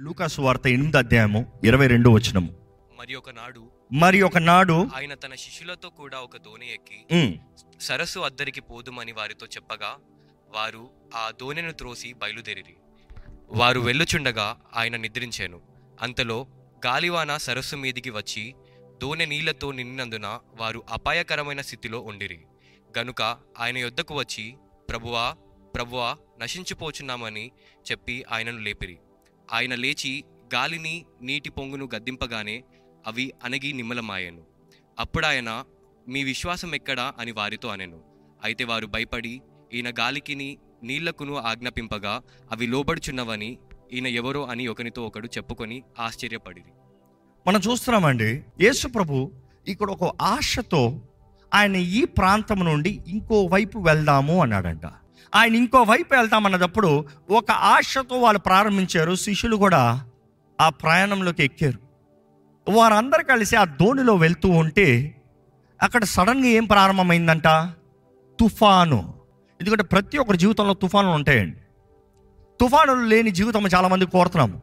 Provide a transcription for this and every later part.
లూకాసు వార్త ఎనిమిది అధ్యాయము ఇరవై రెండు వచనము. మరి ఒకనాడు మరి ఒకనాడు ఆయన తన శిష్యులతో కూడా ఒక దోణి ఎక్కి సరస్సు అద్దరికి పోదుమని వారితో చెప్పగా వారు ఆ దోణెను త్రోసి బయలుదేరిరి. వారు వెళ్ళుచుండగా ఆయన నిద్రించాను. అంతలో గాలివాన సరస్సు మీదికి వచ్చి దోణె నీళ్ళతో నిండినందున వారు అపాయకరమైన స్థితిలో ఉండిరి. గనుక ఆయన యొద్దకు వచ్చి ప్రభువా ప్రభువా నశించిపోచున్నామని చెప్పి ఆయనను లేపిరి. ఆయన లేచి గాలిని నీటి పొంగును గద్దింపగానే అవి అణగి నిమ్మలమాయెను. అప్పుడాయన మీ విశ్వాసం ఎక్కడా? అని వారితో అనెను. అయితే వారు భయపడి ఈయన గాలికిని నీళ్ళకును ఆజ్ఞాపింపగా అవి లోబడుచున్నవని ఈయన ఎవరో అని ఒకనితో ఒకడు చెప్పుకొని ఆశ్చర్యపడి మనం చూస్తున్నామండి యేసు ప్రభు ఇక్కడ ఒక ఆశతో ఆయన ఈ ప్రాంతం నుండి ఇంకో వైపు వెళ్దాము అన్నాడంట. ఆయన ఇంకో వైపు వెళ్తామన్నప్పుడు ఒక ఆశతో వాళ్ళు ప్రారంభించారు. శిష్యులు కూడా ఆ ప్రయాణంలోకి ఎక్కారు. వారందరూ కలిసి ఆ దోణిలో వెళ్తూ ఉంటే అక్కడ సడన్గా ఏం ప్రారంభమైందంట? తుఫాను. ఎందుకంటే ప్రతి ఒక్కరి జీవితంలో తుఫానులు ఉంటాయండి. తుఫానులు లేని జీవితం చాలామంది కోరుతున్నాము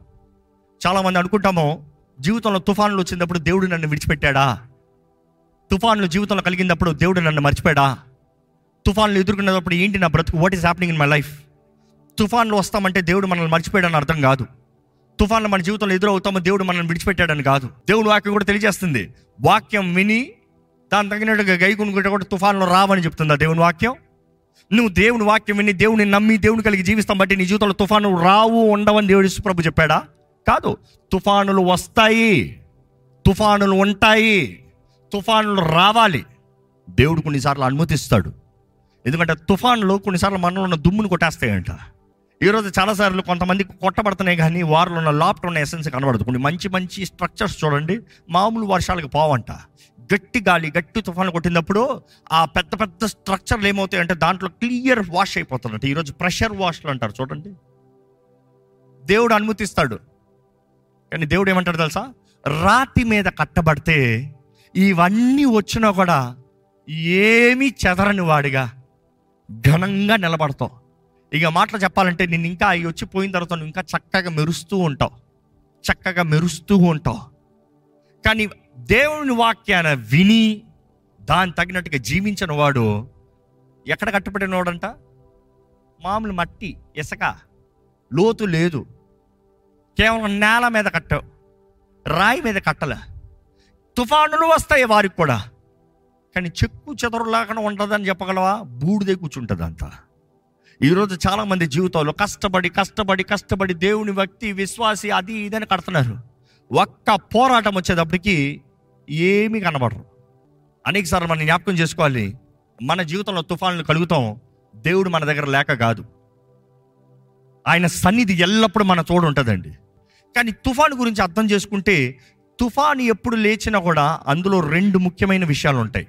చాలామంది అనుకుంటాము జీవితంలో తుఫానులు వచ్చినప్పుడు దేవుడు నన్ను విడిచిపెట్టాడా? తుఫానులు జీవితంలో కలిగినప్పుడు దేవుడు నన్ను మర్చిపోయాడా? తుఫాన్లు ఎదుర్కొన్నప్పుడు ఏంటి నా బ్రతుకు? What is happening in my life తుఫాన్లు వస్తామంటే దేవుడు మనల్ని మర్చిపోయాడని అర్థం కాదు. తుఫాన్లు మన జీవితంలో ఎదురవుతామో దేవుడు మనల్ని విడిచిపెట్టాడని కాదు. దేవుడు వాక్యం కూడా తెలియజేస్తుంది. వాక్యం విని దాని తగినట్టుగా గైకునుకుంటే కూడా తుఫాన్లో రావని చెప్తుందా దేవుని వాక్యం. నువ్వు దేవుని వాక్యం విని దేవుని నమ్మి దేవుని కలిగి జీవిస్తాం బట్టి నీ జీవితంలో తుఫాను రావు ఉండవని దేవుడు ప్రభు చెప్పాడా? కాదు. తుఫానులు వస్తాయి. తుఫానులు ఉంటాయి. తుఫానులు రావాలి. దేవుడు కొన్నిసార్లు అనుమతిస్తాడు. ఎందుకంటే తుఫాన్లు కొన్నిసార్లు మనలో ఉన్న దుమ్మును కొట్టేస్తాయంట. ఈరోజు చాలాసార్లు కొంతమంది కొట్టబడుతున్నాయి కానీ వారిలో ఉన్న లోపల ఉన్న ఎసెన్స్ కనబడదు. కొన్ని మంచి మంచి స్ట్రక్చర్స్ చూడండి. మామూలు వర్షాలకు పోవంట. గట్టి గాలి గట్టి తుఫాను కొట్టినప్పుడు ఆ పెద్ద పెద్ద స్ట్రక్చర్లు ఏమవుతాయంటే దాంట్లో క్లియర్ వాష్ అయిపోతుందంట ఈరోజు ప్రెషర్ వాష్లు అంటారు చూడండి. దేవుడు అనుమతిస్తాడు. కానీ దేవుడు ఏమంటాడు తెలుసా? రాతి మీద కట్టబడితే ఇవన్నీ వచ్చినా కూడా ఏమీ చెదరని వాడిగా ఘనంగా నిలబడతావు. ఇక మాటలు చెప్పాలంటే నేను ఇంకా అవి వచ్చి పోయిన తర్వాత నువ్వు ఇంకా చక్కగా మెరుస్తూ ఉంటావు. చక్కగా మెరుస్తూ ఉంటావు. కానీ దేవుని వాక్యాన్ని విని దాని తగినట్టుగా జీవించిన వాడు ఎక్కడ కట్టుబడినవాడంట? మామూలు మట్టి ఇసక లోతు లేదు. కేవలం నేల మీద కట్ట రాయి మీద కట్టలే. తుఫానులు వస్తాయి వారికి కూడా. కానీ చెక్కు చెదరు లేకుండా ఉంటుందని చెప్పగలవా? బూడిదే కూర్చుంటుంది అంతా ఈరోజు చాలామంది జీవితంలో కష్టపడి కష్టపడి కష్టపడి దేవుని వ్యక్తి విశ్వాసి అది ఇదని కడుతున్నారు. ఒక్క పోరాటం వచ్చేటప్పటికి ఏమీ కనబడరు. అనేకసార్లు మనం జ్ఞాపకం చేసుకోవాలి. మన జీవితంలో తుఫాన్లు కలుగుతాం. దేవుడు మన దగ్గర లేక కాదు. ఆయన సన్నిధి ఎల్లప్పుడూ మన తోడు ఉంటుందండి. కానీ తుఫాను గురించి అర్థం చేసుకుంటే తుఫాను ఎప్పుడు లేచినా కూడా అందులో రెండు ముఖ్యమైన విషయాలు ఉంటాయి.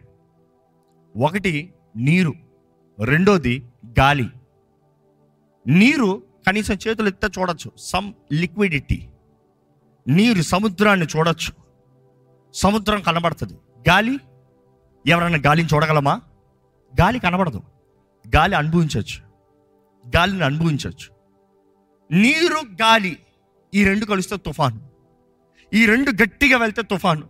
ఒకటి నీరు రెండోది గాలి. నీరు కనీసం చేతులు ఎత్త చూడొచ్చు. సమ్ లిక్విడిటీ నీరు సముద్రాన్ని చూడొచ్చు. సముద్రం కనబడుతుంది. గాలి? ఎవరైనా గాలిని చూడగలమా? గాలి కనబడదు. గాలి అనుభవించవచ్చు. గాలిని అనుభవించవచ్చు. నీరు గాలి ఈ రెండు కలిస్తే తుఫాను. ఈ రెండు గట్టిగా వెళ్తే తుఫాను.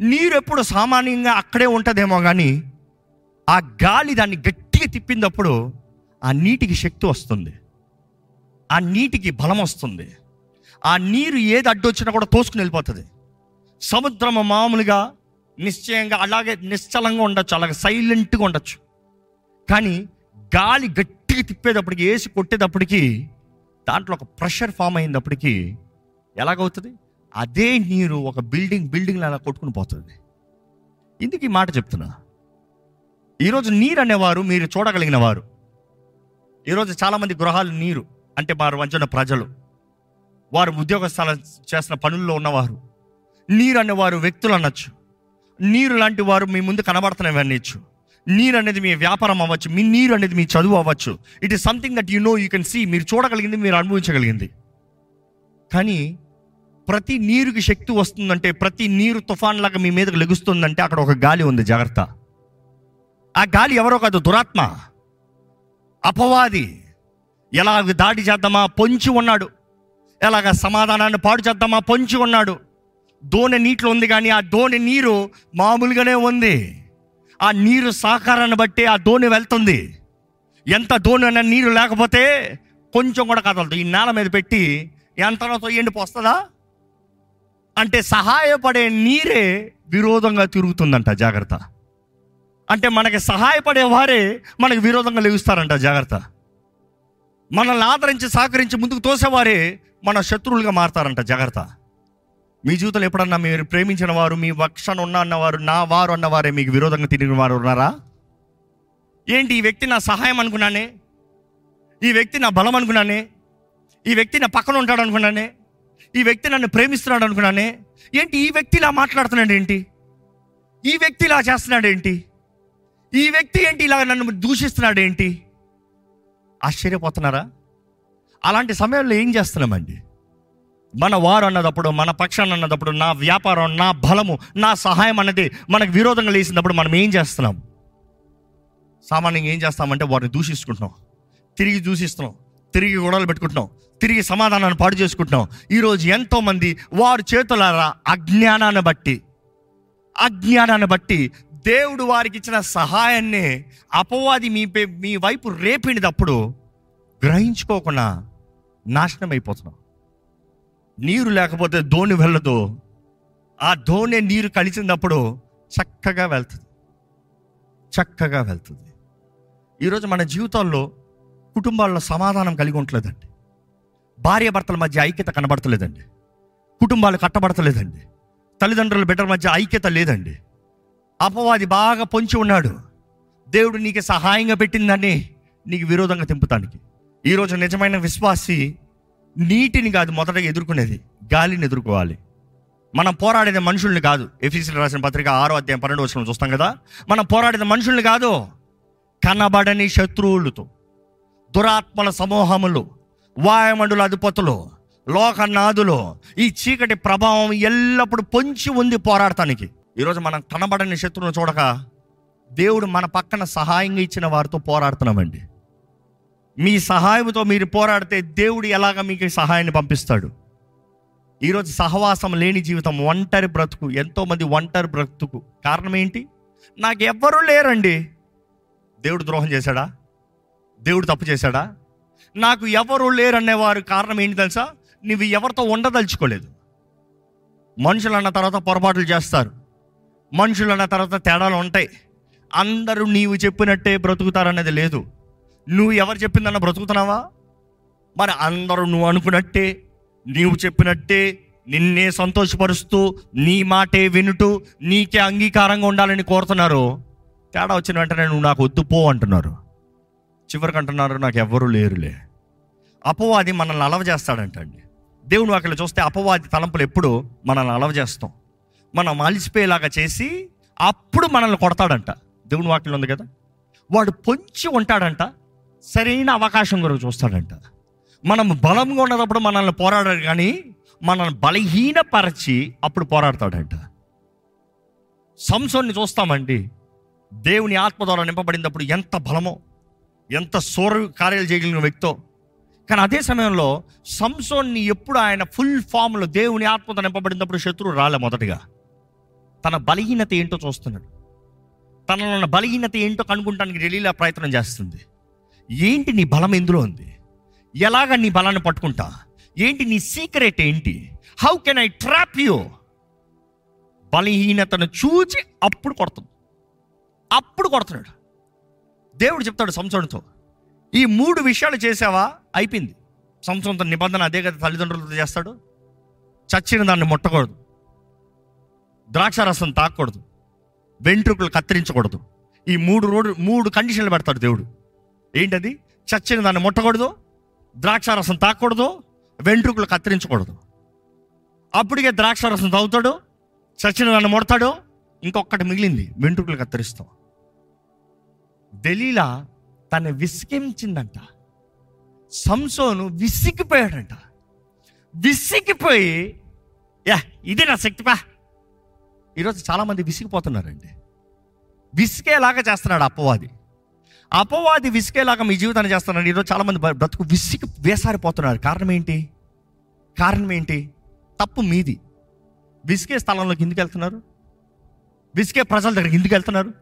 నీరు ఎప్పుడు సామాన్యంగా అక్కడే ఉంటుందేమో కానీ ఆ గాలి దాన్ని గట్టిగా తిప్పినప్పుడు ఆ నీటికి శక్తి వస్తుంది. ఆ నీటికి బలం వస్తుంది. ఆ నీరు ఏది అడ్డొచ్చినా కూడా తోసుకుని వెళ్ళిపోతుంది. సముద్రం మామూలుగా నిశ్చయంగా అలాగే నిశ్చలంగా ఉండొచ్చు అలాగే సైలెంట్గా ఉండొచ్చు. కానీ గాలి గట్టిగా తిప్పేటప్పటికి వేసి కొట్టేటప్పటికి దాంట్లో ఒక ప్రెషర్ ఫామ్ అయినప్పటికీ ఎలాగవుతుంది? అదే నీరు ఒక బిల్డింగ్ బిల్డింగ్ అలా కొట్టుకుని పోతుంది. ఇందుకు ఈ మాట చెప్తున్నా. ఈరోజు నీరు అనేవారు మీరు చూడగలిగిన వారు ఈరోజు చాలామంది గృహాలు నీరు అంటే వారు వంచిన ప్రజలు. వారు ఉద్యోగ స్థలం చేసిన పనుల్లో ఉన్నవారు. నీరు అనేవారు వ్యక్తులు అనొచ్చు. నీరు లాంటి వారు మీ ముందు కనబడుతున్నవి నీరు అనేది మీ వ్యాపారం అవ్వచ్చు మీ నీరు అనేది మీ చదువు అవ్వచ్చు. It is something that you know you can see మీరు చూడగలిగింది మీరు అనుభవించగలిగింది. కానీ ప్రతి నీరుకి శక్తి వస్తుందంటే ప్రతి నీరు తుఫాన్ లాగా మీ మీదకి లెగుస్తుందంటే అక్కడ ఒక గాలి ఉంది జాగ్రత్త. ఆ గాలి ఎవరో కాదు దురాత్మ. అపవాది. ఎలా దాడి చేద్దామా? పొంచి ఉన్నాడు. ఎలాగ సమాధానాన్ని పాడు చేద్దామా? పొంచి ఉన్నాడు. దోణి నీటిలో ఉంది కానీ ఆ దోణి నీరు మామూలుగానే ఉంది. ఆ నీరు సహకారాన్ని బట్టి ఆ దోణి వెళ్తుంది. ఎంత దోణి అన్న నీరు లేకపోతే కొంచెం కూడా కదలదు. ఈ నేల మీద పెట్టి యంత్రంతో ఎండిపోస్తుందా అంటే సహాయపడే నీరే విరోధంగా తిరుగుతుందంట జాగ్రత్త. అంటే మనకి సహాయపడే వారే మనకి విరోధంగా లెగుస్తారంట జాగ్రత్త. మనల్ని ఆదరించి సహకరించి ముందుకు తోసేవారే మన శత్రువులుగా మారతారంట జాగ్రత్త. మీ జీవితంలో ఎప్పుడన్నా మీరు ప్రేమించిన వారు మీ పక్షాన ఉన్న అన్నవారు నా వారు అన్నవారే మీకు విరోధంగా తిరిగిన వారు ఉన్నారా? ఏంటి ఈ వ్యక్తి నా సహాయం అనుకున్నానే? ఈ వ్యక్తి నా బలం అనుకున్నానే? ఈ వ్యక్తి నా పక్కన ఉంటాడు అనుకున్నానే? ఈ వ్యక్తి నన్ను ప్రేమిస్తున్నాడు అనుకున్నానే? ఏంటి ఈ వ్యక్తి ఇలా మాట్లాడుతున్నాడు ఏంటి? ఈ వ్యక్తి ఇలా చేస్తున్నాడు ఏంటి? ఈ వ్యక్తి ఏంటి? ఇలా నన్ను దూషిస్తున్నాడు ఏంటి ఆశ్చర్యపోతున్నారా? అలాంటి సమయంలో ఏం చేస్తున్నామండి? మన వారు అన్నదప్పుడు మన పక్షాన్ని అన్నదప్పుడు నా వ్యాపారం నా బలము నా సహాయం అన్నది మనకు విరోధంగా లేసినప్పుడు మనం ఏం చేస్తున్నాం? సామాన్యంగా ఏం చేస్తామంటే వారిని దూషించుకుంటున్నాం. తిరిగి దూషిస్తున్నాం. తిరిగి గొడవలు పెట్టుకుంటున్నాం. తిరిగి సమాధానాన్ని పాడు చేసుకుంటున్నాం. ఈరోజు ఎంతోమంది వారి చేతులారా అజ్ఞానాన్ని బట్టి అజ్ఞానాన్ని బట్టి దేవుడు వారికి ఇచ్చిన సహాయాన్ని అపవాది మీ పే- మీ వైపు రేపినప్పుడు గ్రహించుకోకుండా నాశనం అయిపోతున్నాం నీరు లేకపోతే దోణి వెళ్ళదు. ఆ దోణి నీరు కలిసినప్పుడు చక్కగా వెళ్తుంది. చక్కగా వెళ్తుంది. ఈరోజు మన జీవితాల్లో కుటుంబాల్లో సమాధానం కలిగి ఉండలేదండి. భార్య భర్తల మధ్య ఐక్యత కనబడతలేదండి. కుటుంబాలు కట్టబడతలేదండి. తల్లిదండ్రుల బిడ్డల మధ్య ఐక్యత లేదండి. అపవాది బాగా పొంచి ఉన్నాడు. దేవుడు నీకు సహాయంగా పెట్టిందని నీకు విరోధంగా తెంపుతానికి. ఈరోజు నిజమైన విశ్వాసి నీటిని కాదు మొదటగా ఎదుర్కొనేది గాలిని ఎదుర్కోవాలి. మనం పోరాడేది మనుషుల్ని కాదు. ఎఫీసీలు రాసిన పత్రిక ఆరో అధ్యాయం పన్నెండు వచ్చిన చూస్తాం కదా? మనం పోరాడేది మనుషుల్ని కాదు కనబడని శత్రువులతో దురాత్మల సమూహములు వాయుమండుల అధిపతులు లోకనాదులు ఈ చీకటి ప్రభావం ఎల్లప్పుడూ పొంచి ఉంది పోరాడటానికి. ఈరోజు మనం కనబడని శత్రువును చూడక దేవుడు మన పక్కన సహాయంగా ఇచ్చిన వారితో పోరాడుతున్నామండి. మీ సహాయంతో మీరు పోరాడితే దేవుడు ఎలాగ మీకు సహాయాన్ని పంపిస్తాడు? ఈరోజు సహవాసం లేని జీవితం ఒంటరి బ్రతుకు ఎంతోమంది ఒంటరి బ్రతుకు. కారణం ఏంటి? నాకు ఎవ్వరూ లేరండి. దేవుడు ద్రోహం చేశాడా? దేవుడు తప్పు చేశాడా? నాకు ఎవరు లేరనేవారు కారణం ఏంటి తెలుసా? నువ్వు ఎవరితో ఉండదలుచుకోలేదు. మనుషులు అన్న తర్వాత పొరపాట్లు చేస్తారు. మనుషులు అన్న తర్వాత తేడాలు ఉంటాయి. అందరూ నీవు చెప్పినట్టే బ్రతుకుతారనేది లేదు. నువ్వు ఎవరు చెప్పిందన్న బ్రతుకుతున్నావా? మరి అందరూ నువ్వు అనుకున్నట్టే నీవు చెప్పినట్టే నిన్నే సంతోషపరుస్తూ నీ మాటే వినుటూ నీకే అంగీకారంగా ఉండాలని కోరుతున్నారు? తేడా వచ్చిన వెంటనే నువ్వు నాకు వద్దు పో అంటున్నారు. చివరికి అంటున్నారు నాకు ఎవ్వరూ లేరులే. అపవాది మనల్ని అలవ చేస్తాడంటండి. దేవుని అక్కడ చూస్తే అపవాది తలంపులు ఎప్పుడు మనల్ని అలవ చేస్తాం. మనం అలిసిపోయేలాగా చేసి అప్పుడు మనల్ని కొడతాడంట. దేవుని వాక్యం ఉంది కదా? వాడు పొంచి ఉంటాడంట సరైన అవకాశం కొరకు చూస్తాడంట. మనం బలంగా ఉన్నప్పుడు మనల్ని పోరాడాడు కానీ మనల్ని బలహీనపరచి అప్పుడు పోరాడతాడంట. సంసోన్ని చూస్తామండి. దేవుని ఆత్మ ద్వారా నింపబడినప్పుడు ఎంత బలమో ఎంత సోర కార్యాలు చేయగలిగిన వ్యక్తో. కానీ అదే సమయంలో సంసోన్ని ఎప్పుడు ఆయన ఫుల్ ఫామ్లో దేవుని ఆత్మతో నింపబడినప్పుడు శత్రువు రాలే మొదటిగా. తన బలహీనత ఏంటో చూస్తున్నాడు. తనలో ఉన్న బలహీనత ఏంటో కనుక్కుంటానికి ఢిల్లీలో ప్రయత్నం చేస్తుంది. ఏంటి నీ బలం ఎందులో ఉంది? ఎలాగ నీ బలాన్ని పట్టుకుంటా? ఏంటి నీ సీక్రెట్ ఏంటి? How can I trap you బలహీనతను చూచి అప్పుడు కొడుతుంది. అప్పుడు కొడుతున్నాడు. దేవుడు చెప్తాడు సంసోనితో ఈ మూడు విషయాలు చేసావా? అయిపోయింది. సంసోన్తో నిబంధన అదే కదా తల్లిదండ్రులతో చేస్తాడు. చచ్చిన దాన్ని ముట్టకూడదు. ద్రాక్ష రసం తాకూడదు వెంట్రుకలు కత్తిరించకూడదు. ఈ మూడు రోడ్డు మూడు కండిషన్లు పెడతాడు దేవుడు. ఏంటది? చచ్చిన దాన్ని ముట్టకూడదు ద్రాక్షారసం తాకూడదు వెంట్రుకలు కత్తిరించకూడదు. అప్పటికే ద్రాక్షారసం తాగుతాడు చచ్చిన దాన్ని ముడతాడు ఇంకొకటి మిగిలింది వెంట్రుకలు కత్తిరిస్తాం. దలీలా తను విసిగించిందంట. సంసోను విసిగిపోయాడంట. విసిగిపోయి యా ఇదే నా శక్తిపా ఈరోజు చాలామంది విసిగిపోతున్నారండి. విసిగేలాగా చేస్తున్నాడు అపవాది. అపవాది విసిగేలాగా మీ జీవితాన్ని చేస్తున్నాడు. ఈరోజు చాలామంది బ్రతుకు విసిగి వేసారిపోతున్నారు. కారణం ఏంటి? కారణం ఏంటి? తప్పు మీది. విసికే స్థలంలోకి ఎందుకు వెళ్తున్నారు? విసికే ప్రజల దగ్గరికి ఎందుకు వెళ్తున్నారు?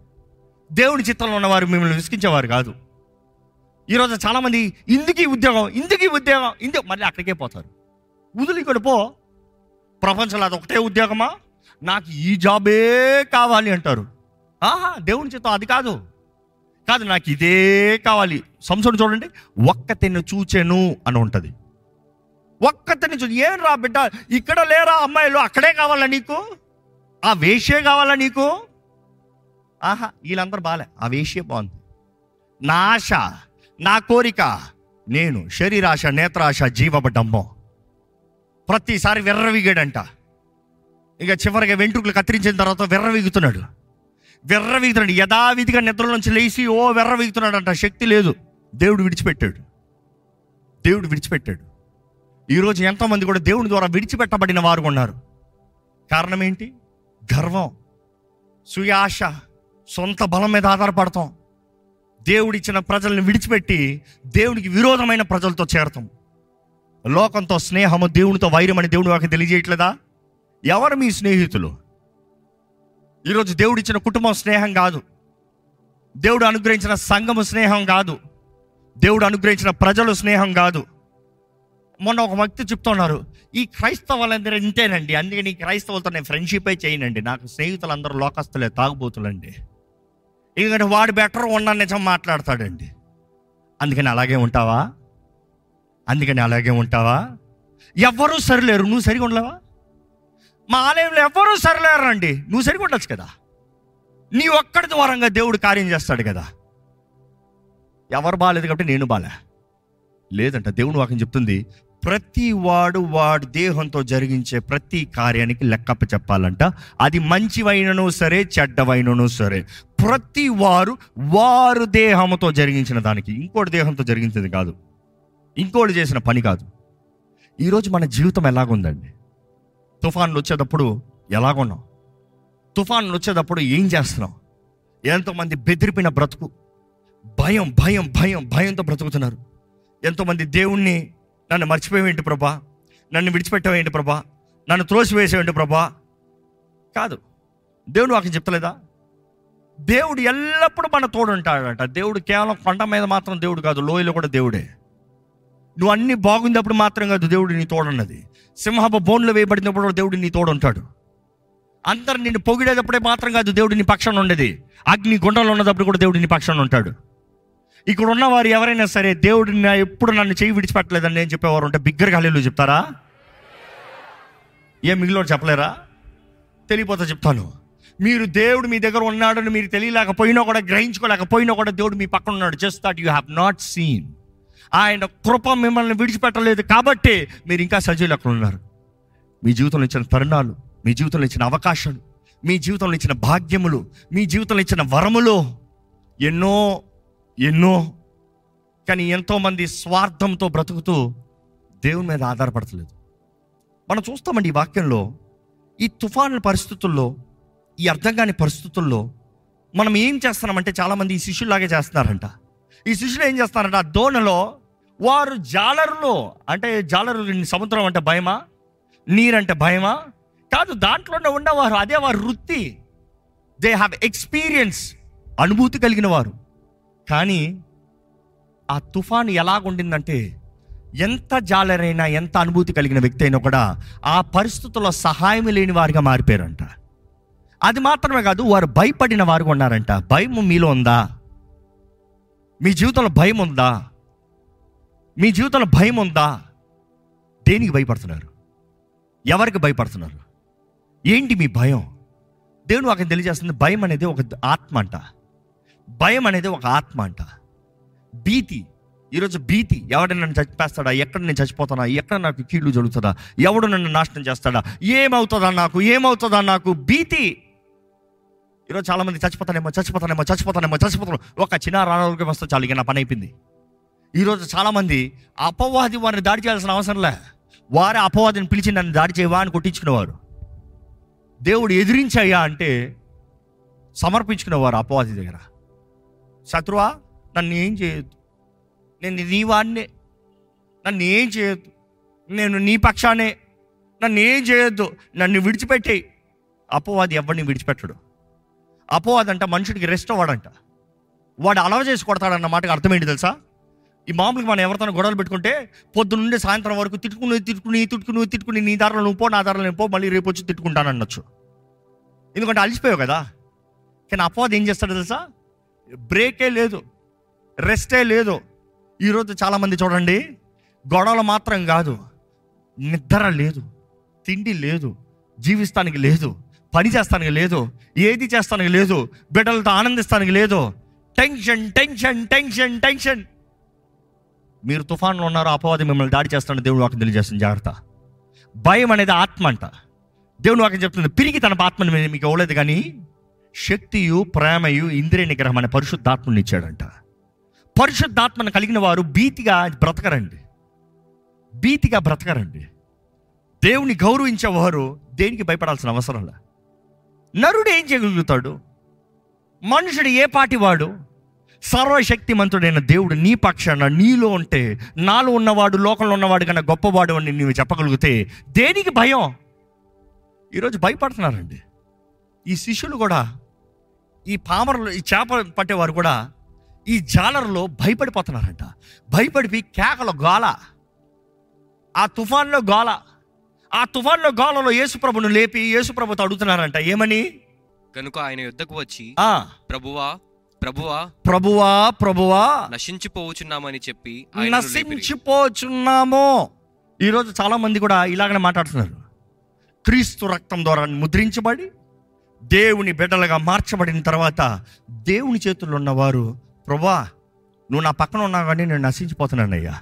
దేవుని చిత్తంలో ఉన్నవారు మిమ్మల్ని విసిగించేవారు కాదు. ఈరోజు చాలామంది ఇందుకు ఈ ఉద్యోగం ఇందుకు ఈ ఉద్యోగం ఇందుకు మళ్ళీ అక్కడికే పోతారు. వదిలి ఇక్కడ పో ప్రపంచంలో అది ఒకటే ఉద్యోగమా? నాకు ఈ జాబే కావాలి అంటారు. ఆహా దేవుని చిత్తం అది కాదు. కాదు నాకు ఇదే కావాలి. సంసోను చూడండి ఒక్కతిని చూచెను అని ఉంటుంది. ఒక్కతిని చూ ఏం రా బిడ్డ ఇక్కడ లేరా అమ్మాయిలు అక్కడే కావాలా నీకు? ఆ వేషే కావాలా నీకు? ఆహా వీళ్ళందరూ బాలే. ఆ వేషే బాగుంది. నా ఆశ నా కోరిక నేను శరీరాశ నేత్రాశ జీవబడ్డమ్మో. ప్రతిసారి వెర్రవిగాడంట. ఇక చివరిగా వెంట్రుకలు కత్తిరించిన తర్వాత వెర్రవీగుతున్నాడు వెర్రవీగుతున్నాడు యథావిధిగా నిద్ర నుంచి లేచి ఓ వెర్రవీగుతున్నాడు అంట శక్తి లేదు. దేవుడు విడిచిపెట్టాడు. దేవుడు విడిచిపెట్టాడు. ఈరోజు ఎంతోమంది కూడా దేవుని ద్వారా విడిచిపెట్టబడిన వారు ఉన్నారు. కారణం ఏంటి? గర్వం. సుయాశ సొంత బలం మీద ఆధారపడతాం. దేవుడిచ్చిన ప్రజల్ని విడిచిపెట్టి దేవునికి విరోధమైన ప్రజలతో చేరతాం. లోకంతో స్నేహము దేవునితో వైరం అని దేవుని వాకి తెలియజేయట్లేదా? ఎవరు మీ స్నేహితులు? ఈరోజు దేవుడిచ్చిన కుటుంబం స్నేహం కాదు. దేవుడు అనుగ్రహించిన సంఘము స్నేహం కాదు. దేవుడు అనుగ్రహించిన ప్రజలు స్నేహం కాదు. మొన్న ఒక వ్యక్తి చెప్తున్నారు ఈ క్రైస్తవులందరూ ఇంతేనండి. అందుకని క్రైస్తవులతో నేను ఫ్రెండ్షిప్ చేయనండి. నాకు స్నేహితులు అందరూ లోకస్తులే తాగుబోతులండి. ఎందుకంటే వాడు బెటర్ ఉన్న నిజం మాట్లాడతాడండి. అందుకని అలాగే ఉంటావా? అందుకని అలాగే ఉంటావా? ఎవ్వరూ సరిలేరు. నువ్వు సరిగా ఉండలేవా? మా ఆలయంలో ఎవరూ సరిలేరు నువ్వు సరిగా ఉండొచ్చు కదా? నీ ఒక్కడి ద్వారంగా దేవుడు కార్యం చేస్తాడు కదా? ఎవరు బాగాలేదు కాబట్టి నేను బాలే. లేదంట దేవుడు వాక్యం చెప్తుంది ప్రతి వాడు వాడు దేహంతో జరిగించే ప్రతి కార్యానికి లెక్కప్ప చెప్పాలంట. అది మంచివైనను సరే చెడ్డవైనను సరే. ప్రతి వారు వారు దేహంతో జరిగించిన దానికి ఇంకోటి దేహంతో జరిగించింది కాదు. ఇంకోటి చేసిన పని కాదు. ఈరోజు మన జీవితం ఎలాగుందండి? తుఫాన్లు వచ్చేటప్పుడు ఎలాగున్నాం? తుఫాన్లు వచ్చేటప్పుడు ఏం చేస్తున్నాం? ఎంతోమంది బెదిరిపిన బ్రతుకు. భయం భయం భయం భయంతో బ్రతుకుతున్నారు. ఎంతోమంది దేవుణ్ణి నన్ను మర్చిపోయేంటి ప్రభా? నన్ను విడిచిపెట్టవేంటి ప్రభా? నన్ను త్రోసివేసేవేంటి ప్రభా? కాదు. దేవుడు వాకి చెప్తలేదా? దేవుడు ఎల్లప్పుడూ మన తోడుంటాడంట. దేవుడు కేవలం కొండ మీద మాత్రం దేవుడు కాదు లోయలో కూడా దేవుడే. నువ్వు అన్ని బాగుందప్పుడు మాత్రం కాదు దేవుడు నీ తోడన్నది. సింహపు బోన్లో వేయబడినప్పుడు దేవుడు నీ తోడు ఉంటాడు అందరు నిన్ను పొగిడేటప్పుడే మాత్రం కాదు దేవుడు నీ పక్షాన ఉండేది. అగ్ని గుండంలో ఉన్నప్పుడు కూడా దేవుడు నీ పక్షాన ఉంటాడు. ఇక్కడ ఉన్నవారు ఎవరైనా సరే దేవుడు నా ఎప్పుడు నన్ను చేయి విడిచిపెట్టలేదని నేను చెప్పేవారు ఉంటే బిగ్గరగా హల్లేలు చెప్తారా? ఏ మిగిలిన చెప్పలేరా? తెలియపోతే చెప్తాను. మీరు దేవుడు మీ దగ్గర ఉన్నాడని మీరు తెలియలేకపోయినా కూడా గ్రహించుకోలేకపోయినా కూడా దేవుడు మీ పక్కన ఉన్నాడు. Just that you have not seen ఆయన కృప మిమ్మల్ని విడిచిపెట్టలేదు కాబట్టి మీరు ఇంకా సజీవులు అక్కడ ఉన్నారు. మీ జీవితంలో ఇచ్చిన తరుణాలు మీ జీవితంలో ఇచ్చిన అవకాశాలు మీ జీవితంలో ఇచ్చిన భాగ్యములు మీ జీవితంలో ఇచ్చిన వరములు ఎన్నో ఎన్నో. కానీ ఎంతోమంది స్వార్థంతో బ్రతుకుతూ దేవుని మీద ఆధారపడతలేదు. మనం చూస్తామండి ఈ వాక్యంలో ఈ తుఫాను పరిస్థితుల్లో ఈ అర్థం కాని పరిస్థితుల్లో మనం ఏం చేస్తున్నామంటే చాలామంది ఈ శిష్యుల్లాగే చేస్తున్నారంట. ఈ శిష్యులు ఏం చేస్తారంట ఆ దోణలో వారు జాలరులు అంటే జాలరు సముద్రం అంటే భయమా? నీరంటే భయమా? కాదు దాంట్లోనే ఉన్నవారు అదే వారి వృత్తి. దే హ్యావ్ ఎక్స్పీరియన్స్ అనుభూతి కలిగిన వారు కానీ ఆ తుఫాను ఎలాగుండిందంటే ఎంత జాలరైనా ఎంత అనుభూతి కలిగిన వ్యక్తి అయినా కూడా ఆ పరిస్థితుల్లో సహాయం లేని వారిగా మారిపోయారంట. అది మాత్రమే కాదు వారు భయపడిన వారుగా ఉన్నారంట. భయం మీలో ఉందా? మీ జీవితంలో భయం ఉందా? మీ జీవితంలో భయం ఉందా? దేనికి భయపడుతున్నారు? ఎవరికి భయపడుతున్నారు? ఏంటి మీ భయం? దేవుడు వాకి తెలియజేస్తుంది భయం అనేది ఒక ఆత్మ అంట. భయం అనేది ఒక ఆత్మ అంట. భీతి. ఈరోజు భీతి. ఎవడ నన్ను చచ్చిపేస్తాడా ఎక్కడ నేను చచ్చిపోతానా? ఎక్కడ నాకు కీళ్ళు జరుగుతుందా ఎవడు నన్ను నాశనం చేస్తాడా? ఏమవుతుందా నాకు? ఏమవుతుందా నాకు? భీతి. ఈరోజు చాలా మంది చచ్చిపోతానేమో చచ్చిపోతానేమో చచ్చిపోతానేమో. చచ్చిపోతాను ఒక చిన్న రాణాలకి వస్తే చాలు ఇక నా పని అయిపోయింది. ఈరోజు చాలామంది అపవాది వారిని దాడి చేయాల్సిన అవసరం లే. వారే అపవాదిని పిలిచి నన్ను దాడి చేయవా అని కొట్టించుకునేవారు. దేవుడు ఎదిరించాయా అంటే సమర్పించుకునేవారు అపవాది దగ్గర. శత్రువా నన్ను ఏం చేయొద్దు. నేను నీ వాడినే. నన్ను ఏం చేయొద్దు. నేను నీ పక్షానే. నన్ను ఏం చేయొద్దు. నన్ను విడిచిపెట్టేయి. అపవాది ఎవరిని విడిచిపెట్టడు. అపోవాదంట మనుషుడికి రెస్ట్ అవ్వడంట. వాడు అలవ చేసి కొడతాడన్న మాటకు అర్థం ఏంటి తెలుసా? ఈ మామూలుగా మనం ఎవరితోనో గొడవలు పెట్టుకుంటే పొద్దున్న సాయంత్రం వరకు తిట్టుకుని తిట్టుకుని తిట్టుకుని తిట్టుకుని నీ దారిలో నువ్వు పో నా దారిలో నేను పో మళ్ళీ రేపు వచ్చి తిట్టుకుంటాను అనొచ్చు ఎందుకంటే అలసిపోయావు కదా? కానీ అపవాదం ఏం చేస్తాడు తెలుసా? బ్రేకే లేదు రెస్టే లేదు. ఈరోజు చాలామంది చూడండి గొడవలు మాత్రం కాదు నిద్ర లేదు తిండి లేదు జీవిస్తానికి లేదు. పని చేస్తానికి లేదు ఏది చేస్తానికి లేదు బిడ్డలతో ఆనందిస్తానికి లేదు. Tension tension tension tension. మీరు తుఫాన్లో ఉన్నారు అపవాది మిమ్మల్ని దాడి చేస్తాను దేవుడు వాకి తెలియజేస్తుంది. జాగ్రత్త. భయం అనేది ఆత్మ అంట. దేవుడు వాకి చెప్తుంది పిరిగి తన ఆత్మని మీకు ఇవ్వలేదు కానీ శక్తియు ప్రేమయు ఇంద్రియ నిగ్రహం అనే పరిశుద్ధాత్మని ఇచ్చాడంట. పరిశుద్ధాత్మను కలిగిన వారు భీతిగా బ్రతకరండి. భీతిగా బ్రతకరండి. దేవుని గౌరవించేవారు దేనికి భయపడాల్సిన అవసరం లేదు. నరుడు ఏం చేయగలుగుతాడు? మనుషుడు ఏ పాటివాడు? సర్వశక్తిమంతుడైన దేవుడు నీ పక్షాన నీలో ఉంటే నాలో ఉన్నవాడు లోకంలో ఉన్నవాడు కన్నా గొప్పవాడు అని నీవు చెప్పగలిగితే దేనికి భయం? ఈరోజు భయపడుతున్నారండి. ఈ శిష్యులు కూడా ఈ పామరలు ఈ చేప పట్టేవారు కూడా ఈ జాలర్లో భయపడిపోతున్నారంట. భయపడిపి కేకల గోల. ఆ తుఫాన్లో గోల. ఆ తుఫాన్లో గోలలో యేసుప్రభును లేపి యేసుప్రభుతో అడుగుతున్నారంట ఏమని? కనుక ఆయన యుద్ధకు వచ్చి ఆ. ప్రభువా ప్రభువా ప్రభువా ప్రభువా. నశించిపోవచ్చున్నామని చెప్పి. నశించిపోచున్నామో. ఈరోజు చాలా మంది కూడా ఇలాగనే మాట్లాడుతున్నారు. క్రీస్తు రక్తం ద్వారా ముద్రించబడి దేవుని బిడ్డలుగా మార్చబడిన తర్వాత దేవుని చేతుల్లో ఉన్నవారు ప్రభా నువ్వు నా పక్కన ఉన్నావు కానీ నేను నశించిపోతున్నానయ్యా.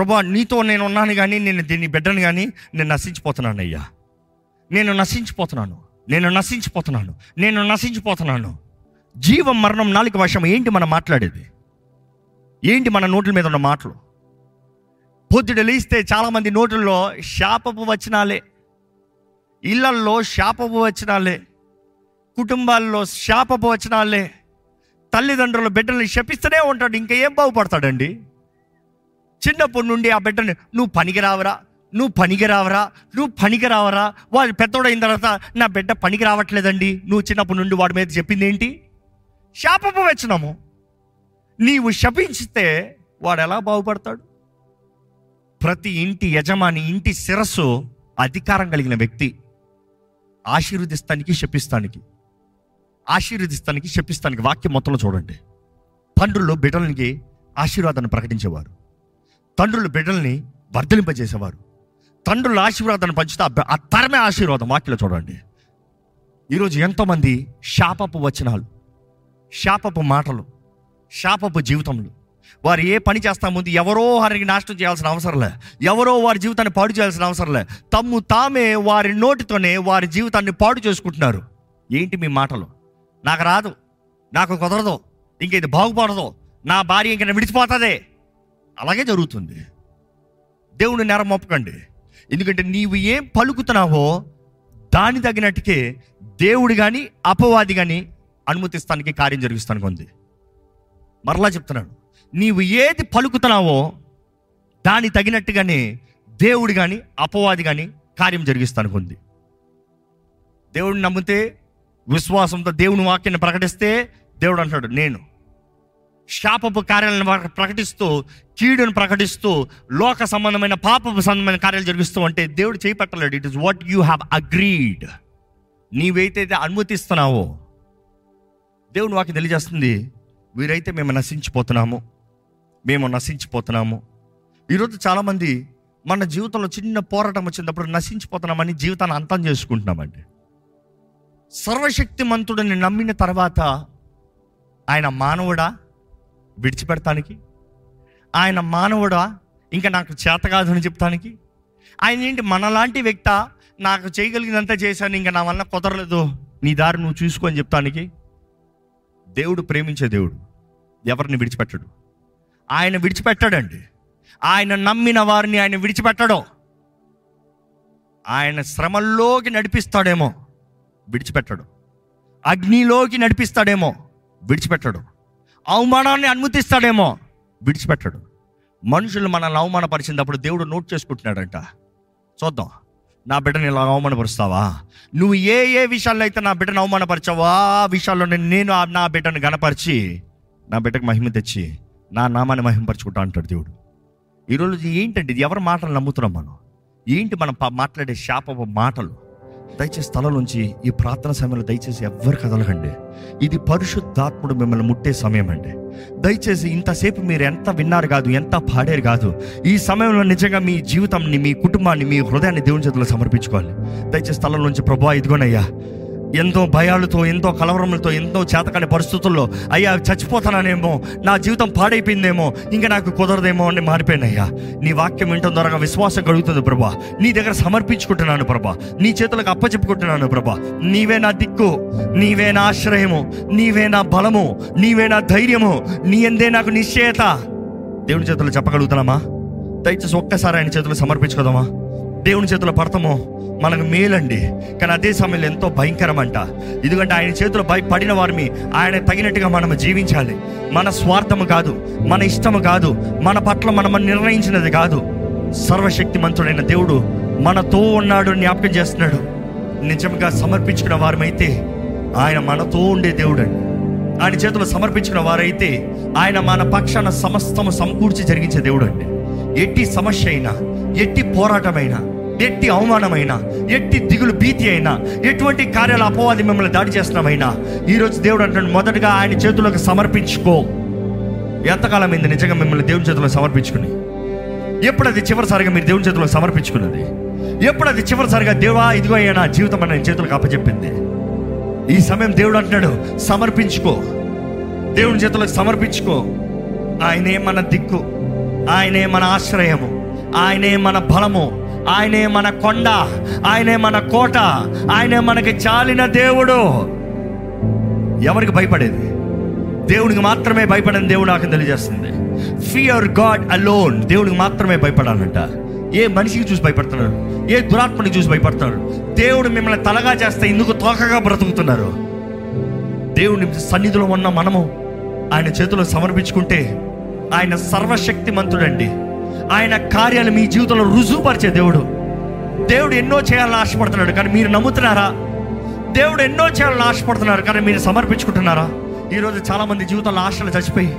ప్రభా నీతో నేను ఉన్నాను కానీ నేను దీన్ని బిడ్డను కానీ నేను నశించిపోతున్నానయ్యా నేను నశించిపోతున్నాను. నేను నశించిపోతున్నాను. నేను నశించిపోతున్నాను. జీవం మరణం నాలుగు వర్షం ఏంటి మనం మాట్లాడేది? ఏంటి మన నోట్ల మీద ఉన్న మాటలు? పొద్దుడు లేస్తే చాలామంది నోట్లలో శాపపు వచనాలే. ఇళ్ళల్లో శాపపు వచనాలే. కుటుంబాల్లో శాపపు వచనాలే. తల్లిదండ్రులు బిడ్డల్ని శపిస్తూనే ఉంటాడు. ఇంకా ఏం బాగుపడతాడండి? చిన్నప్పటి నుండి ఆ బిడ్డని నువ్వు పనికిరావరా నువ్వు పనికి రావరా నువ్వు పనికి రావరా వాడు పెద్దోడైన తర్వాత నా బిడ్డ పనికి రావట్లేదండి నువ్వు చిన్నప్పటి నుండి వాడి మీద చెప్పింది ఏంటి శాపపు వచ్చినాము నీవు శపించితే వాడు ఎలా బాగుపడతాడు? ప్రతి ఇంటి యజమాని ఇంటి శిరస్సు అధికారం కలిగిన వ్యక్తి. ఆశీర్వదిస్తానికి శపిస్తానికి. ఆశీర్వదిస్తానికి శపిస్తానికి. వాక్యం మొత్తంలో చూడండి. తండ్రులు బిడ్డలకి ఆశీర్వాదాన్ని ప్రకటించేవారు. తండ్రులు బిడ్డల్ని వర్ధలింపజేసేవారు తండ్రుల ఆశీర్వాదాన్ని పంచితే ఆ తరమే ఆశీర్వాదం. వాక్యలో చూడండి. ఈరోజు ఎంతోమంది శాపపు వచనాలు శాపపు మాటలు శాపపు జీవితములు. వారు ఏ పని చేస్తా ముందు ఎవరో వారికి నాశనం చేయాల్సిన అవసరం లే. ఎవరో వారి జీవితాన్ని పాడు చేయాల్సిన అవసరం లే. తమ్ము తామే వారి నోటితోనే వారి జీవితాన్ని పాడు చేసుకుంటున్నారు. ఏంటి మీ మాటలు? నాకు రాదు. నాకు కుదరదు. ఇంక ఇది బాగుపడదు. నా భార్య ఇంక విడిచిపోతుందే. అలాగే జరుగుతుంది. దేవుని నేరం మొప్పకండి ఎందుకంటే నీవు ఏం పలుకుతున్నావో దాని తగినట్టుకే దేవుడు కానీ అపవాది కానీ అనుమతిస్తానికి కార్యం జరిగిస్తానికి ఉంది. మరలా చెప్తున్నాడు నీవు ఏది పలుకుతున్నావో దాని తగినట్టుగానే దేవుడు కానీ అపవాది కానీ కార్యం జరిగిస్తానికి ఉంది. దేవుడిని నమ్మితే విశ్వాసంతో దేవుని వాక్యాన్ని ప్రకటిస్తే దేవుడు అంటాడు నేను శాపపు కార్యాలను ప్రకటిస్తూ కీడును ప్రకటిస్తూ లోక సంబంధమైన పాపపు సంబంధమైన కార్యాలు జరిగిస్తూ అంటే దేవుడు చేపట్టలేడు it is what you have agreed నీవైతే అనుమతిస్తున్నావో దేవుని వాకి తెలియజేస్తుంది వీరైతే మేము నశించిపోతున్నాము. మేము నశించిపోతున్నాము. ఈరోజు చాలామంది మన జీవితంలో చిన్న పోరాటం వచ్చినప్పుడు నశించిపోతున్నామని జీవితాన్ని అంతం చేసుకుంటున్నామండి. సర్వశక్తిమంతుడిని నమ్మిన తర్వాత ఆయన మానవుడా? విడిచిపెడతానికి ఆయన మానవుడా? ఇంకా నాకు చేత కాదు అని చెప్తానికి? ఆయన ఏంటి మనలాంటి వ్యక్త? నాకు చేయగలిగినంత చేశాను ఇంకా నా వల్ల కుదరలేదు. నీ దారి నువ్వు చూసుకొని చెప్తానికి? దేవుడు ప్రేమించే దేవుడు ఎవరిని విడిచిపెట్టడు? ఆయన విడిచిపెట్టాడండి. ఆయన నమ్మిన వారిని ఆయన విడిచిపెట్టడు. ఆయన శ్రమల్లోకి నడిపిస్తాడేమో విడిచిపెట్టడు. అగ్నిలోకి నడిపిస్తాడేమో విడిచిపెట్టడు. అవమానాన్ని అనుమతిస్తాడేమో. విడిచిపెట్టడు. మనుషులు మనల్ని అవమానపరిచినప్పుడు దేవుడు నోట్ చేసుకుంటున్నాడంట. చూద్దాం. నా బిడ్డని ఇలా అవమానపరుస్తావా? నువ్వు ఏ ఏ విషయాల్లో అయితే నా బిడ్డను అవమానపరిచావో ఆ విషయాల్లో నేను నా బిడ్డను గణపరిచి నా బిడ్డకు మహిమ తెచ్చి నా నామాన్ని మహిమపరచుకుంటా అంటాడు దేవుడు. ఈరోజు ఏంటంటే ఇది ఎవరి మాటలు నమ్ముతున్నాం మనం? ఏంటి మనం మాట్లాడే శాప మాటలు? దయచేసి స్థలం నుంచి ఈ ప్రార్థన సమయంలో దయచేసి ఎవ్వరు కదలకండి. ఇది పరిశుద్ధాత్ముడు మిమ్మల్ని ముట్టే సమయం అండి. దయచేసి ఇంతసేపు మీరు ఎంత విన్నారు కాదు ఎంత పాడారు కాదు ఈ సమయంలో నిజంగా మీ జీవితాన్ని మీ కుటుంబాన్ని మీ హృదయాన్ని దేవుని చేతిలో సమర్పించుకోవాలి. దయచేసి స్థలం నుంచి ప్రభా ఇదిగోనయ్యా ఎంతో భయాలతో ఎంతో కలవరములతో ఎంతో చేతకాని పరిస్థితుల్లో అయ్యా చచ్చిపోతానేమో నా జీవితం పాడైపోయిందేమో ఇంకా నాకు కుదరదేమో అని మారిపోయినయ్యా నీ వాక్యం వింటం ద్వారా విశ్వాసం కలుగుతుంది ప్రభా. నీ దగ్గర సమర్పించుకుంటున్నాను ప్రభా. నీ చేతులకు అప్పచెప్పుకుంటున్నాను ప్రభా. నీవే నా దిక్కు నీవే నా ఆశ్రయము నీవే నా బలము నీవే నా ధైర్యము నీ ఎందే నాకు నిశ్చయత. దేవుని చేతులు చెప్పగలుగుతున్నామా? దయచేసి ఒక్కసారి ఆయన చేతులు సమర్పించుకోదామా? దేవుని చేతులు పడతామో మనకు మేలండి. కానీ అదే సమయంలో ఎంతో భయంకరమంట. ఎందుకంటే ఆయన చేతిలో భయపడిన వారిని ఆయన తగినట్టుగా మనం జీవించాలి. మన స్వార్థము కాదు మన ఇష్టము కాదు మన పట్ల మనం నిర్ణయించినది కాదు. సర్వశక్తిమంతుడైన దేవుడు మనతో ఉన్నాడు జ్ఞాపకం చేస్తున్నాడు. నిజంగా సమర్పించుకున్న వారమైతే ఆయన మనతో ఉండే దేవుడు అండి ఆయన చేతులు సమర్పించిన వారైతే ఆయన మన పక్షాన సమస్తము సమకూర్చి జరిగించే దేవుడు అండి ఎట్టి సమస్య అయినా ఎట్టి పోరాటమైనా ఎట్టి అవమానమైనా ఎట్టి దిగులు భీతి అయినా ఎటువంటి కార్యాల అపవాది మిమ్మల్ని దాడి చేస్తున్నామైనా ఈరోజు దేవుడు అంటున్నాడు మొదటగా ఆయన చేతులకు సమర్పించుకో. ఎంతకాలం అయింది నిజంగా మిమ్మల్ని దేవుని చేతులకు సమర్పించుకుని? ఎప్పుడు అది చివరిసారిగా మీరు దేవుని చేతులకు సమర్పించుకున్నది? ఎప్పుడు అది చివరిసారిగా దేవా ఇదిగో అయ్యా నా జీవితం అని చేతులకు అప్పచెప్పింది? ఈ సమయం దేవుడు అంటున్నాడు సమర్పించుకో. దేవుని చేతులకు సమర్పించుకో. ఆయనే మన దిక్కు ఆయనే మన ఆశ్రయము ఆయనే మన బలము ఆయనే మన కొండ ఆయనే మన కోట ఆయనే మనకి చాలిన దేవుడు. ఎవరికి భయపడేది? దేవునికి మాత్రమే భయపడని దేవుడు నాకు తెలియజేస్తుంది. ఫియర్ గాడ్ అలోన్ దేవునికి మాత్రమే భయపడాలంట. ఏ మనిషికి చూసి భయపడుతున్నారు ఏ దురాత్మని చూసి భయపడుతున్నారు దేవుడు మిమ్మల్ని తలగా చేస్తే ఇందుకు తోకగా బ్రతుకుతున్నారు. దేవుని సన్నిధిలో ఉన్న మనము ఆయన చేతిలో సమర్పించుకుంటే ఆయన సర్వశక్తి సర్వశక్తిమంతుడండి. ఆయన కార్యాలు మీ జీవితంలో రుజువుపరిచే దేవుడు. దేవుడు ఎన్నో చేయాలని ఆశపడుతున్నాడు కానీ మీరు నమ్ముతున్నారా? దేవుడు ఎన్నో చేయాలని ఆశపడుతున్నారు కానీ మీరు సమర్పించుకుంటున్నారా? ఈరోజు చాలామంది జీవితంలో ఆశలు చచ్చిపోయి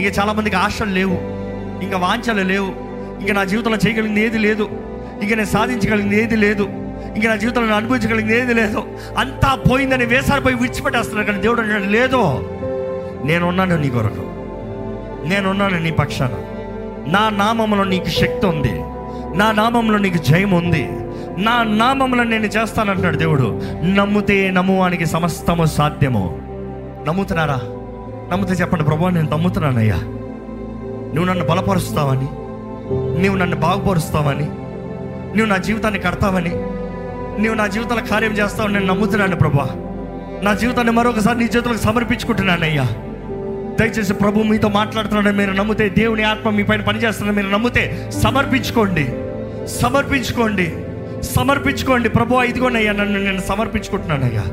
ఇంకా చాలామందికి ఆశలు లేవు ఇంకా వాంఛలు లేవు ఇంకా నా జీవితంలో చేయగలిగింది ఏది లేదు ఇంకా నేను సాధించగలిగింది ఏది లేదు ఇంకా నా జీవితంలో అనుభవించగలిగింది ఏది లేదు అంతా పోయిందని వేసారిపోయి విడిచిపెట్టేస్తున్నారు కానీ దేవుడు అన్నాడు లేదు నేనున్నాను నీ కొరకు నేనున్నాను నీ పక్షాన. నా నామంలో నీకు శక్తి ఉంది. నా నామంలో నీకు జయం ఉంది. నా నామంలో నేను చేస్తానంటున్నాడు దేవుడు. నమ్ముతే నమ్మువానికి సమస్తము సాధ్యము. నమ్ముతున్నారా? నమ్ముతే చెప్పండి ప్రభు నేను నమ్ముతున్నానయ్యా. నువ్వు నన్ను బలపరుస్తావని నువ్వు నన్ను బాగుపరుస్తావని నువ్వు నా జీవితాన్ని కడతావని నువ్వు నా జీవితంలో కార్యం చేస్తావని నేను నమ్ముతున్నాను ప్రభా. నా జీవితాన్ని మరొకసారి నీ చేతులకు సమర్పించుకుంటున్నానయ్యా. దయచేసి ప్రభు మీతో మాట్లాడుతున్నాడని మీరు నమ్మితే దేవుని ఆత్మ మీ పైన పనిచేస్తున్నాడని మీరు నమ్మితే సమర్పించుకోండి. సమర్పించుకోండి. సమర్పించుకోండి. ప్రభు ఇదిగోనయ్యా నన్ను నేను సమర్పించుకుంటున్నానయ్యా.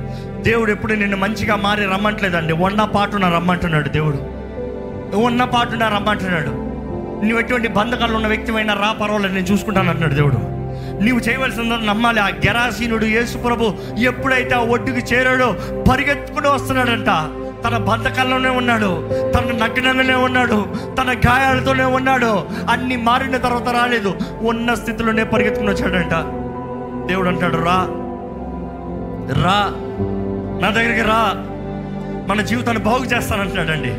దేవుడు ఎప్పుడు నిన్ను మంచిగా మారి రమ్మంటలేదండి. ఉన్న పాటున రమ్మంటున్నాడు దేవుడు. ఉన్న పాటున రమ్మంటున్నాడు. నువ్వు ఎటువంటి బంధకాలు ఉన్న వ్యక్తివైనా రా పర్వాలేదు నేను చూసుకుంటాను అంటున్నాడు దేవుడు. నీవు చేయవలసిందని నమ్మాలి. ఆ గెరాసీనుడు యేసు ప్రభు ఎప్పుడైతే ఆ ఒడ్డుకి చేరాడో పరిగెత్తుకుని వస్తున్నాడంట. తన బంధకాల్లోనే ఉన్నాడు తన నగ్నంగానే ఉన్నాడు తన గాయాలతోనే ఉన్నాడు. అన్ని మారిన తర్వాత రాలేదు. ఉన్న స్థితిలోనే పరిగెత్తుకుని వచ్చాడంట. దేవుడు అంటాడు రా. రా. నా దగ్గరికి రా. మన జీవితాన్ని బాగు చేస్తానంటున్నాడండి.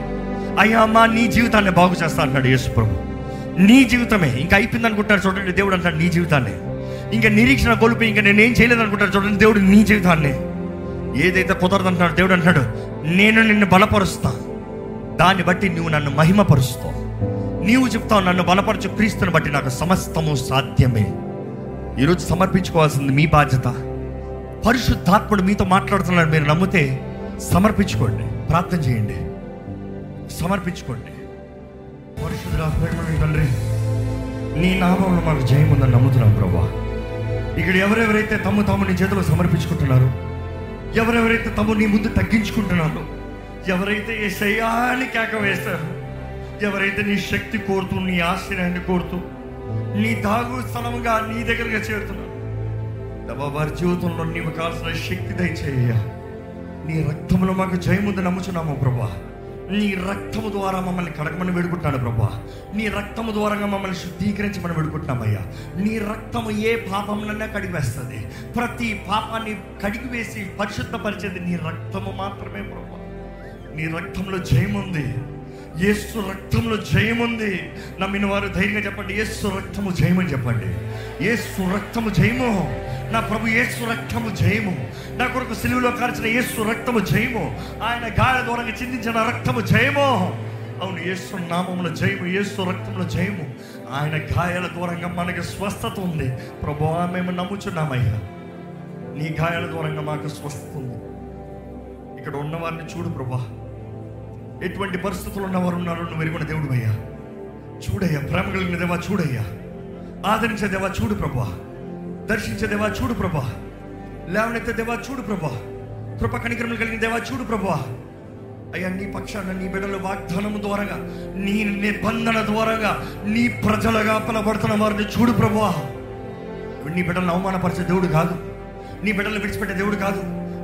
అయ్యా అమ్మా నీ జీవితాన్ని బాగు చేస్తా అంటున్నాడు యేసుప్రభు నీ జీవితమే. ఇంకా అయిపోయింది అనుకుంటారు చూడండి దేవుడు అంటాడు నీ జీవితాన్ని. ఇంకా నిరీక్షణ కోల్పోయి ఇంకా నేనేం చేయలేదు అనుకుంటారు చూడండి దేవుడు నీ జీవితాన్ని. ఏదైతే కుదరదు అంటున్నాడు దేవుడు అంటాడు నేను నిన్ను బలపరుస్తా. దాన్ని బట్టి నువ్వు నన్ను మహిమపరుస్తావు. నీవు చెప్తావు నన్ను బలపరచు క్రీస్తుని బట్టి నాకు సమస్తము సాధ్యమే. ఈరోజు సమర్పించుకోవాల్సింది మీ బాధ్యత. పరిశుద్ధాత్ముడు మీతో మాట్లాడుతున్నాడు మీరు నమ్మితే సమర్పించుకోండి ప్రార్థన చేయండి. సమర్పించుకోండి. తండ్రి నీ నామంలో మాకు జయం ఉందని నమ్ముతున్నాం ప్రభా. ఇక్కడ ఎవరెవరైతే తమ్ము తాము నీ చేతిలో సమర్పించుకుంటున్నారు ఎవరెవరైతే తమ నీ ముందు తగ్గించుకుంటున్నారో ఎవరైతే ఏ శయాన్ని కేక వేస్తారు ఎవరైతే నీ శక్తి కోరుతూ నీ ఆశ్రయాన్ని కోరుతూ నీ దాగు స్థలముగా నీ దగ్గరగా చేరుతున్నారు వారి జీవితంలో నీవు కావాల్సిన శక్తి దయచేయ నీ రక్తంలో మాకు జయముందు నమ్ముచున్నాము ప్రభా. నీ రక్తము ద్వారా మమ్మల్ని కడగమని వేడుకుంటున్నాను ప్రభా. నీ రక్తము ద్వారా మమ్మల్ని శుద్ధీకరించమని వేడుకుంటున్నామయ్యా. నీ రక్తము ఏ పాపంలోనే కడిగివేస్తుంది. ప్రతి పాపాన్ని కడిగివేసి పరిశుద్ధపరిచేది నీ రక్తము మాత్రమే ప్రభా. నీ రక్తంలో జయముంది యేసు రక్తంలో జయముంది నమ్మిన వారు ధైర్యంగా చెప్పండి యేసు రక్తము జయమని చెప్పండి. యేసు రక్తము జయము. నా ప్రభు ఏసు రక్తము జయము. నా కొరకు సిలువలో కార్చిన ఏసు రక్తము జయము. ఆయన గాయ దూరంగా చిందించిన రక్తము జయము. అవును యేసు నామములో జయము ఏసు రక్తంలో జయము. ఆయన గాయాల దూరంగా మనకి స్వస్థత ఉంది. ప్రభు మేము నమ్ముచున్నామయ్యా. నీ గాయాల దూరంగా మాకు స్వస్థత ఉంది. ఇక్కడ ఉన్నవారిని చూడు ప్రభా. ఎటువంటి పరిస్థితులు ఉన్నవారు ఉన్నారు నువ్వు ఎరుగున దేవుడు అయ్యా చూడయ్యా ప్రేమ కలిగిన దేవా చూడయ్యా. ఆదరించే దేవా చూడు ప్రభా. దర్శించే దేవా చూడు ప్రభా. లేవనెత్తే దేవా చూడు ప్రభా. కృప కనికరములు కలిగిన దేవా చూడు ప్రభా. అయ్యా నీ పక్షాన నీ బిడ్డల వాగ్దానము ద్వారాగా నీ నిబంధన ద్వారాగా నీ ప్రజలుగా పిలబడుతున్న వారిని చూడు ప్రభా. నీ బిడ్డలను అవమానపరిచే దేవుడు కాదు. నీ బిడ్డలను విడిచిపెట్టే దేవుడు కాదు.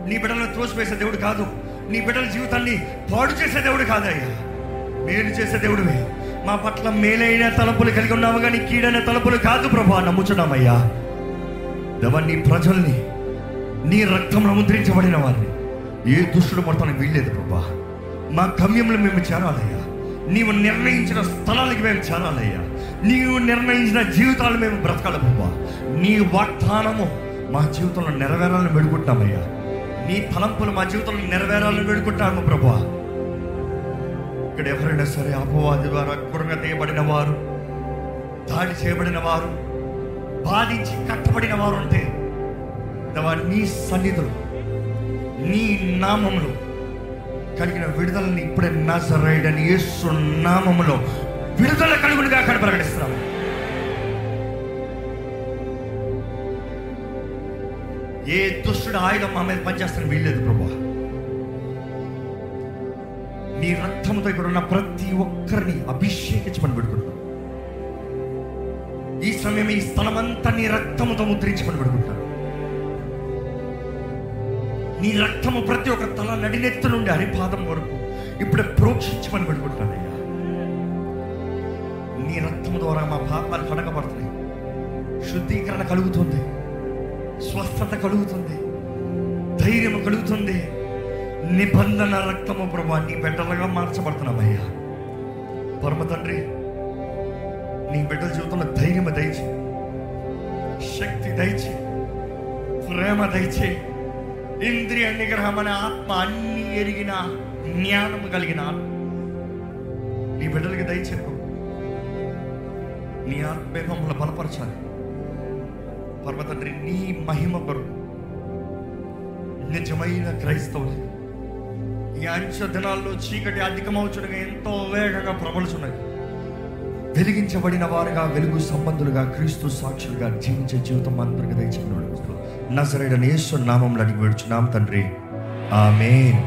నీ బిడ్డలను త్రోసివేసే దేవుడు కాదు. నీ బిడ్డల జీవితాన్ని పాడు చేసే దేవుడు కాదయ్యా మేలు చేసే దేవుడివే. మా పట్ల మేలైన తలపులు కలిగి ఉన్నాము కానీ కీడైన తలపులు కాదు ప్రభా. నమ్ముచున్నామయ్యా. దేవా నీ ప్రజల్ని. నీ రక్తంలో ముద్రించబడిన వారిని. ఏ దుష్టుడు మొత్తానికి వీల్లేదు ప్రభా. మా గమ్యంలో మేము చేరాలయ్యా. నీవు నిర్ణయించిన స్థలాలకి మేము చేరాలయ్యా. నీవు నిర్ణయించిన జీవితాలు మేము బ్రతకాలి ప్రభా. నీ వాగ్దానము మా జీవితంలో నెరవేరాలని వేడుకుంటామయ్యా నీ తలంపులు మా జీవితంలో నెరవేరాలని వేడుకుంటాము ప్రభా. ఇక్కడ ఎవరైనా సరే అపవాది ద్వారా కురంగా తీయబడిన వారు దాడి చేయబడిన వారు బాధించి కట్టబడిన వారు ఉంటే నీ సన్నిధిలో నీ నామంలో కలిగిన విడుదలని ఇప్పుడే నజరైడని యేసు నామములో విడుదల కలుగునిగా అక్కడ ప్రకటిస్తున్నాము. ఏ దుష్టుడు ఆయుధం మా మీద పనిచేస్తాను వీల్లేదు ప్రభా. నీ రక్తంతో ఇక్కడ ఉన్న ప్రతి ఒక్కరిని అభిషేకించమని పెడుకుంటున్నాం. ఈ సమయం ఈ స్థలమంతా నీ రక్తముతో ముద్రించమని పెడుకుంటాను నీ రక్తము ప్రతి ఒక్క తల నడినెత్తు నుండి హరిపాదం వరకు ఇప్పుడే ప్రోక్షించమని పెడుకుంటానయ్యా నీ రక్తము ద్వారా మా పాపాలు కడగబడుతున్నాయి. శుద్ధీకరణ కలుగుతుంది. స్వస్థత కలుగుతుంది. ధైర్యం కలుగుతుంది. నిబంధన రక్తము ప్రభా నీ బిడ్డలుగా మార్చబడుతున్నామయ్యా. పరమ తండ్రి నీ బిడ్డల జీవితంలో ధైర్యం దయచే శక్తి దయచే ప్రేమ దయచే ఇంద్రియ నిగ్రహం అనే ఆత్మ అన్ని ఎరిగిన జ్ఞానం కలిగిన నీ బిడ్డలకి దయచేపు నీ ఆత్మే మమ్మల్ని బలపరచాలి. పర్వతండ్రి నీ మహిమ కొరకు. నిజమైన క్రైస్తవులు. ఈ అంచ దినాల్లో చీకటి అధికమవుచుడుగా ఎంతో వేగంగా ప్రబలుచున్నది వెలిగించబడిన వారుగా వెలుగు సంబంధులుగా క్రీస్తు సాక్షులుగా జీవించే జీవితం అందరికి దయచేస్తున్నాడు నజరైన యేసు నామంలో అడిగి వేడుచున్నాం తండ్రి. ఆమేన్.